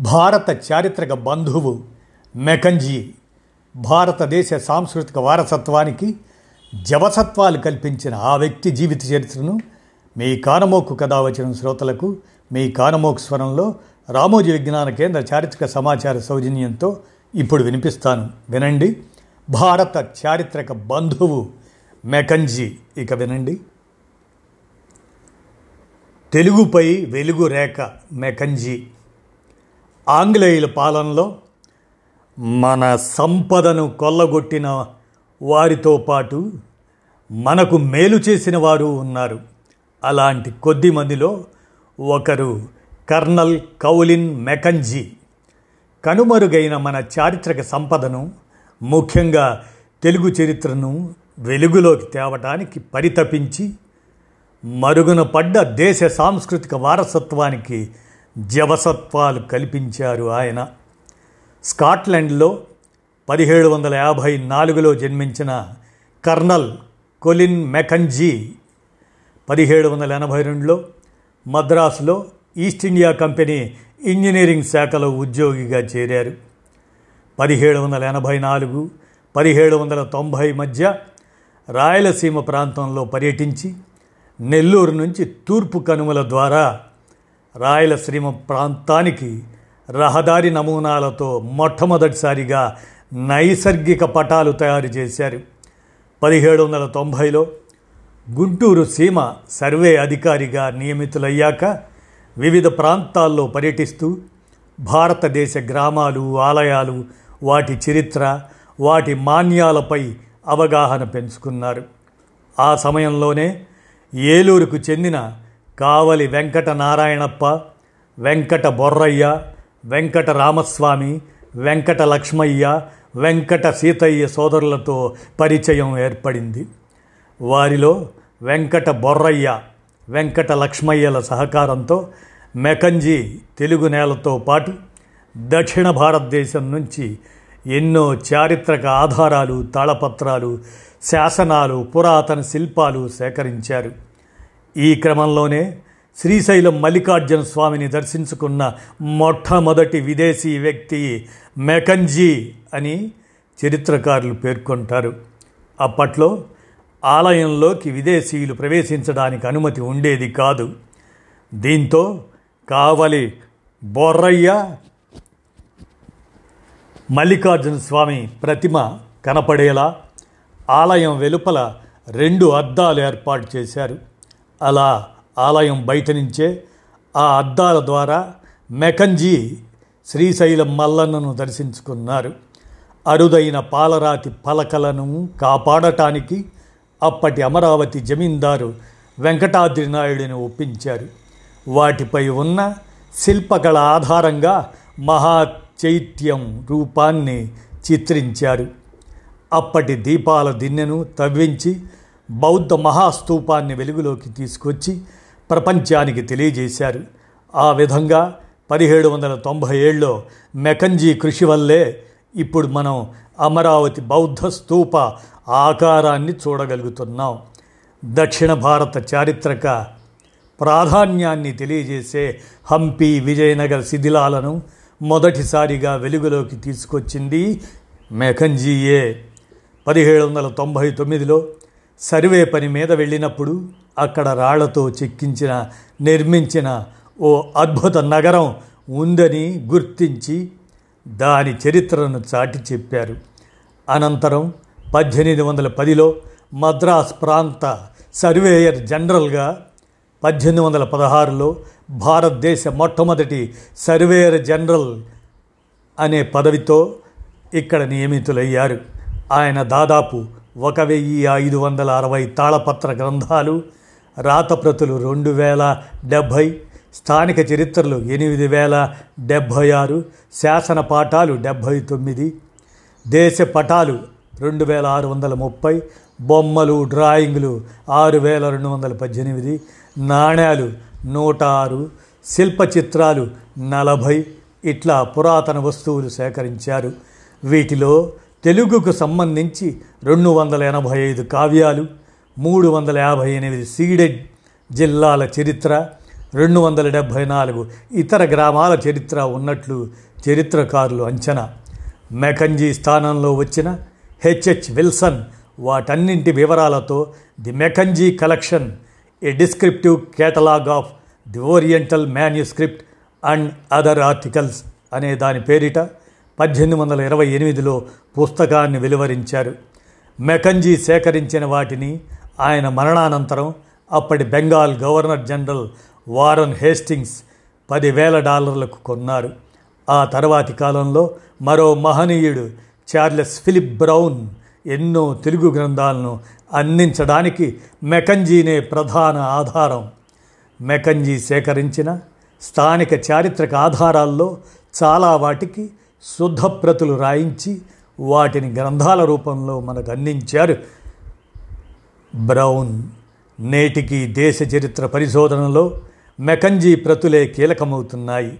భారత చారిత్రక బంధువు మెకంజీ భారతదేశ సాంస్కృతిక వారసత్వానికి జవసత్వాలు కల్పించిన ఆ వ్యక్తి జీవిత చరిత్రను మీ కానమోకు కథ వచ్చిన శ్రోతలకు మీ కానమోకు స్వరంలో రామోజీ విజ్ఞాన కేంద్ర చారిత్రక సమాచార సౌజన్యంతో ఇప్పుడు వినిపిస్తాను. వినండి. భారత చారిత్రక బంధువు మెకంజీ. ఇక వినండి. తెలుగుపై వెలుగు రేఖ మెకంజీ. ఆంగ్లేయుల పాలనలో మన సంపదను కొల్లగొట్టిన వారితో పాటు మనకు మేలు చేసిన వారు ఉన్నారు. అలాంటి కొద్ది మందిలో ఒకరు కర్నల్ కౌలిన్ మెకంజీ. కనుమరుగైన మన చారిత్రక సంపదను ముఖ్యంగా తెలుగు చరిత్రను వెలుగులోకి తేవటానికి పరితపించి మరుగున పడ్డ దేశ సాంస్కృతిక వారసత్వానికి జవసత్వాలు కల్పించారు ఆయన. స్కాట్లాండ్లో పదిహేడు వందల యాభై నాలుగులో జన్మించిన కర్నల్ కొలిన్ మెకంజీ పదిహేడు వందల ఎనభై రెండులో మద్రాసులో ఈస్ట్ ఇండియా కంపెనీ ఇంజనీరింగ్ శాఖలో ఉద్యోగిగా చేరారు. పదిహేడు వందల ఎనభై నాలుగు పదిహేడు వందల తొంభై మధ్య రాయలసీమ ప్రాంతంలో పర్యటించి నెల్లూరు నుంచి తూర్పు కనుమల ద్వారా రాయలసీమ ప్రాంతానికి రహదారి నమూనాలతో మొట్టమొదటిసారిగా నైసర్గిక పటాలు తయారు చేశారు. పదిహేడు వందల తొంభైలో గుంటూరు సీమ సర్వే అధికారిగా నియమితులయ్యాక వివిధ ప్రాంతాల్లో పర్యటిస్తూ భారతదేశ గ్రామాలు ఆలయాలు వాటి చరిత్ర వాటి మాన్యాలపై అవగాహన పెంచుకున్నారు. ఆ సమయంలోనే ఏలూరుకు చెందిన కావలి వెంకట నారాయణప్ప వెంకట బొర్రయ్య వెంకట రామస్వామి వెంకట లక్ష్మయ్య వెంకట సీతయ్య సోదరులతో పరిచయం ఏర్పడింది. వారిలో వెంకట బొర్రయ్య వెంకట లక్ష్మయ్యల సహకారంతో మెకంజీ తెలుగు నేలతో పాటు దక్షిణ భారతదేశం నుంచి ఎన్నో చారిత్రక ఆధారాలు తాళపత్రాలు శాసనాలు పురాతన శిల్పాలు సేకరించారు. ఈ క్రమంలోనే శ్రీశైలం మల్లికార్జున స్వామిని దర్శించుకున్న మొట్టమొదటి విదేశీ వ్యక్తి మెకంజీ అని చరిత్రకారులు పేర్కొంటారు. అప్పట్లో ఆలయంలోకి విదేశీయులు ప్రవేశించడానికి అనుమతి ఉండేది కాదు. దీంతో కావలి బొర్రయ్య మల్లికార్జున స్వామి ప్రతిమ కనపడేలా ఆలయం వెలుపల రెండు అద్దాలు ఏర్పాటు చేశారు. అలా ఆలయం బయట నుంచే ఆ అద్దాల ద్వారా మెకంజీ శ్రీశైలం మల్లన్నను దర్శించుకున్నారు. అరుదైన పాలరాతి పలకలను కాపాడటానికి అప్పటి అమరావతి జమీందారు వెంకటాద్రి నాయుడిని ఒప్పించారు. వాటిపై ఉన్న శిల్పకళ ఆధారంగా మహా చైత్యం రూపాన్ని చిత్రించారు. అప్పటి దీపాల దిన్నెను తవ్వించి బౌద్ధ మహాస్తూపాన్ని వెలుగులోకి తీసుకొచ్చి ప్రపంచానికి తెలియజేశారు. ఆ విధంగా పదిహేడు వందల తొంభై ఏడులో మెకంజీ కృషి వల్లే ఇప్పుడు మనం అమరావతి బౌద్ధ స్తూప ఆకారాన్ని చూడగలుగుతున్నాం. దక్షిణ భారత చారిత్రక ప్రాధాన్యాన్ని తెలియజేసే హంపి విజయనగర శిథిలాలను మొదటిసారిగా వెలుగులోకి తీసుకొచ్చింది మెకంజీయే. పదిహేడు వందల తొంభై తొమ్మిదిలో సర్వే పని మీద వెళ్ళినప్పుడు అక్కడ రాళ్ళతో చెక్కించిన నిర్మించిన ఓ అద్భుత నగరం ఉందని గుర్తించి దాని చరిత్రను చాటి చెప్పారు. అనంతరం పద్దెనిమిది వందల పదిలో మద్రాస్ ప్రాంత సర్వేయర్ జనరల్గా పద్దెనిమిది వందల పదహారులో భారతదేశ మొట్టమొదటి సర్వేయర్ జనరల్ అనే పదవితో ఇక్కడ నియమితులయ్యారు. ఆయన దాదాపు ఒక వెయ్యి ఐదు వందల అరవై తాళపత్ర గ్రంథాలు రాతప్రతులు రెండు వేల డెబ్భై స్థానిక చరిత్రలు ఎనిమిది వేల డెబ్భై ఆరు శాసన పాఠాలు డెబ్భై తొమ్మిది దేశ పటాలు రెండు వేల ఆరు వందల ముప్పై బొమ్మలు డ్రాయింగ్లు ఆరు వేల రెండు వందల పద్దెనిమిది నాణ్యాలు నూట ఆరు శిల్ప చిత్రాలు నలభై ఇట్లా పురాతన వస్తువులు సేకరించారు. వీటిలో తెలుగుకు సంబంధించి రెండు వందల ఎనభై ఐదు కావ్యాలు మూడు వందల యాభై ఎనిమిది సీడెడ్ జిల్లాల చరిత్ర రెండు వందల డెబ్భై నాలుగు ఇతర గ్రామాల చరిత్ర ఉన్నట్లు చరిత్రకారులు అంచనా. మెకంజీ స్థానంలో వచ్చిన హెచ్హెచ్ విల్సన్ వాటన్నింటి వివరాలతో the Mackenzie collection a descriptive catalogue of the oriental manuscript and other articles అనే దాని పేరిట పద్దెనిమిది వందల ఇరవై ఎనిమిదిలో పుస్తకాన్ని వెలువరించారు. మెకంజీ సేకరించిన వాటిని ఆయన మరణానంతరం అప్పటి Bengal governor general Warren Hastings పదివేల డాలర్లకు కొన్నారు. ఆ తర్వాతి కాలంలో మరో మహనీయుడు చార్లెస్ ఫిలిప్ బ్రౌన్ ఎన్నో తెలుగు గ్రంథాలను అందించడానికి మెకంజీనే ప్రధాన ఆధారం. మెకంజీ సేకరించిన స్థానిక చారిత్రక ఆధారాల్లో చాలా వాటికి శుద్ధప్రతులు రాయించి వాటిని గ్రంథాల రూపంలో మనకు అందించారు. బ్రౌన్ నేటికి దేశ చరిత్ర పరిశోధనలో మెకంజీ ప్రతులే కీలకమవుతున్నాయి.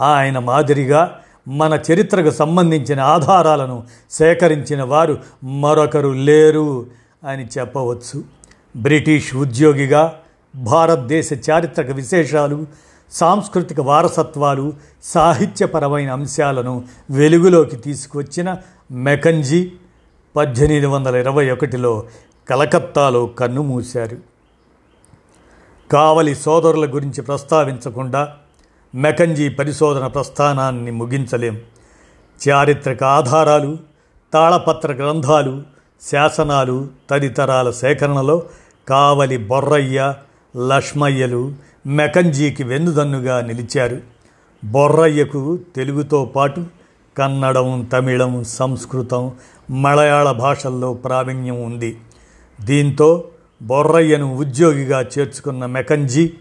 ఆయన మాదిరిగా మన చరిత్రకు సంబంధించిన ఆధారాలను సేకరించిన వారు మరొకరు లేరు అని చెప్పవచ్చు. బ్రిటిష్ ఉద్యోగిగా భారతదేశ చారిత్రక విశేషాలు సాంస్కృతిక వారసత్వాలు సాహిత్యపరమైన అంశాలను వెలుగులోకి తీసుకువచ్చిన మెకంజీ పద్దెనిమిది వందల ఇరవై ఒకటిలో కలకత్తాలో కన్నుమూశారు కావలి సోదరుల గురించి ప్రస్తావించకుండా మెకంజీ పరిశోధన ప్రస్థానాన్ని ముగించలేం. చారిత్రక ఆధారాలు తాళపత్ర గ్రంథాలు శాసనాలు తదితరాల సేకరణలో కావలి బొర్రయ్య లక్ష్మయ్యలు మెకంజీకి వెన్నుదన్నుగా నిలిచారు. బొర్రయ్యకు తెలుగుతో పాటు కన్నడం తమిళం సంస్కృతం మలయాళ భాషల్లో ప్రావీణ్యం ఉంది. దీంతో బొర్రయ్యను ఉద్యోగిగా చేర్చుకున్న మెకంజీ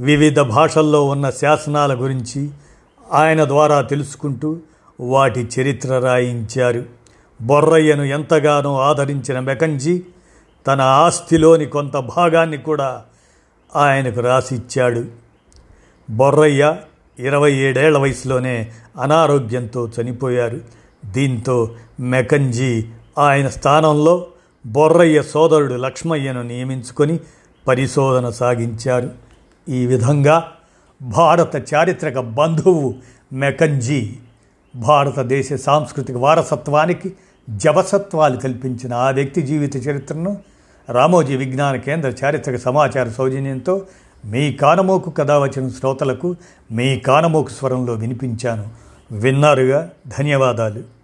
వివిధ భాషల్లో ఉన్న శాసనాల గురించి ఆయన ద్వారా తెలుసుకుంటూ వాటి చరిత్ర రాయించారు. బొర్రయ్యను ఎంతగానో ఆదరించిన మెకంజీ తన ఆస్తిలోని కొంత భాగాన్ని కూడా ఆయనకు రాసిచ్చాడు. బొర్రయ్య ఇరవై ఏడేళ్ళ వయసులోనే అనారోగ్యంతో చనిపోయారు. దీంతో మెకంజీ ఆయన స్థానంలో బొర్రయ్య సోదరుడు లక్ష్మయ్యను నియమించుకొని పరిశోధన సాగించారు. ఈ విధంగా భారత చారిత్రక బంధువు మెకంజీ భారతదేశ సాంస్కృతిక వారసత్వానికి జవసత్వాలు కల్పించిన ఆ వ్యక్తి జీవిత చరిత్రను రామోజీ విజ్ఞాన కేంద్ర చారిత్రక సమాచార సౌజన్యంతో మీ కానమోకు కథ వచ్చిన శ్రోతలకు మీ కానమోకు స్వరంలో వినిపించాను. విన్నారుగా? ధన్యవాదాలు.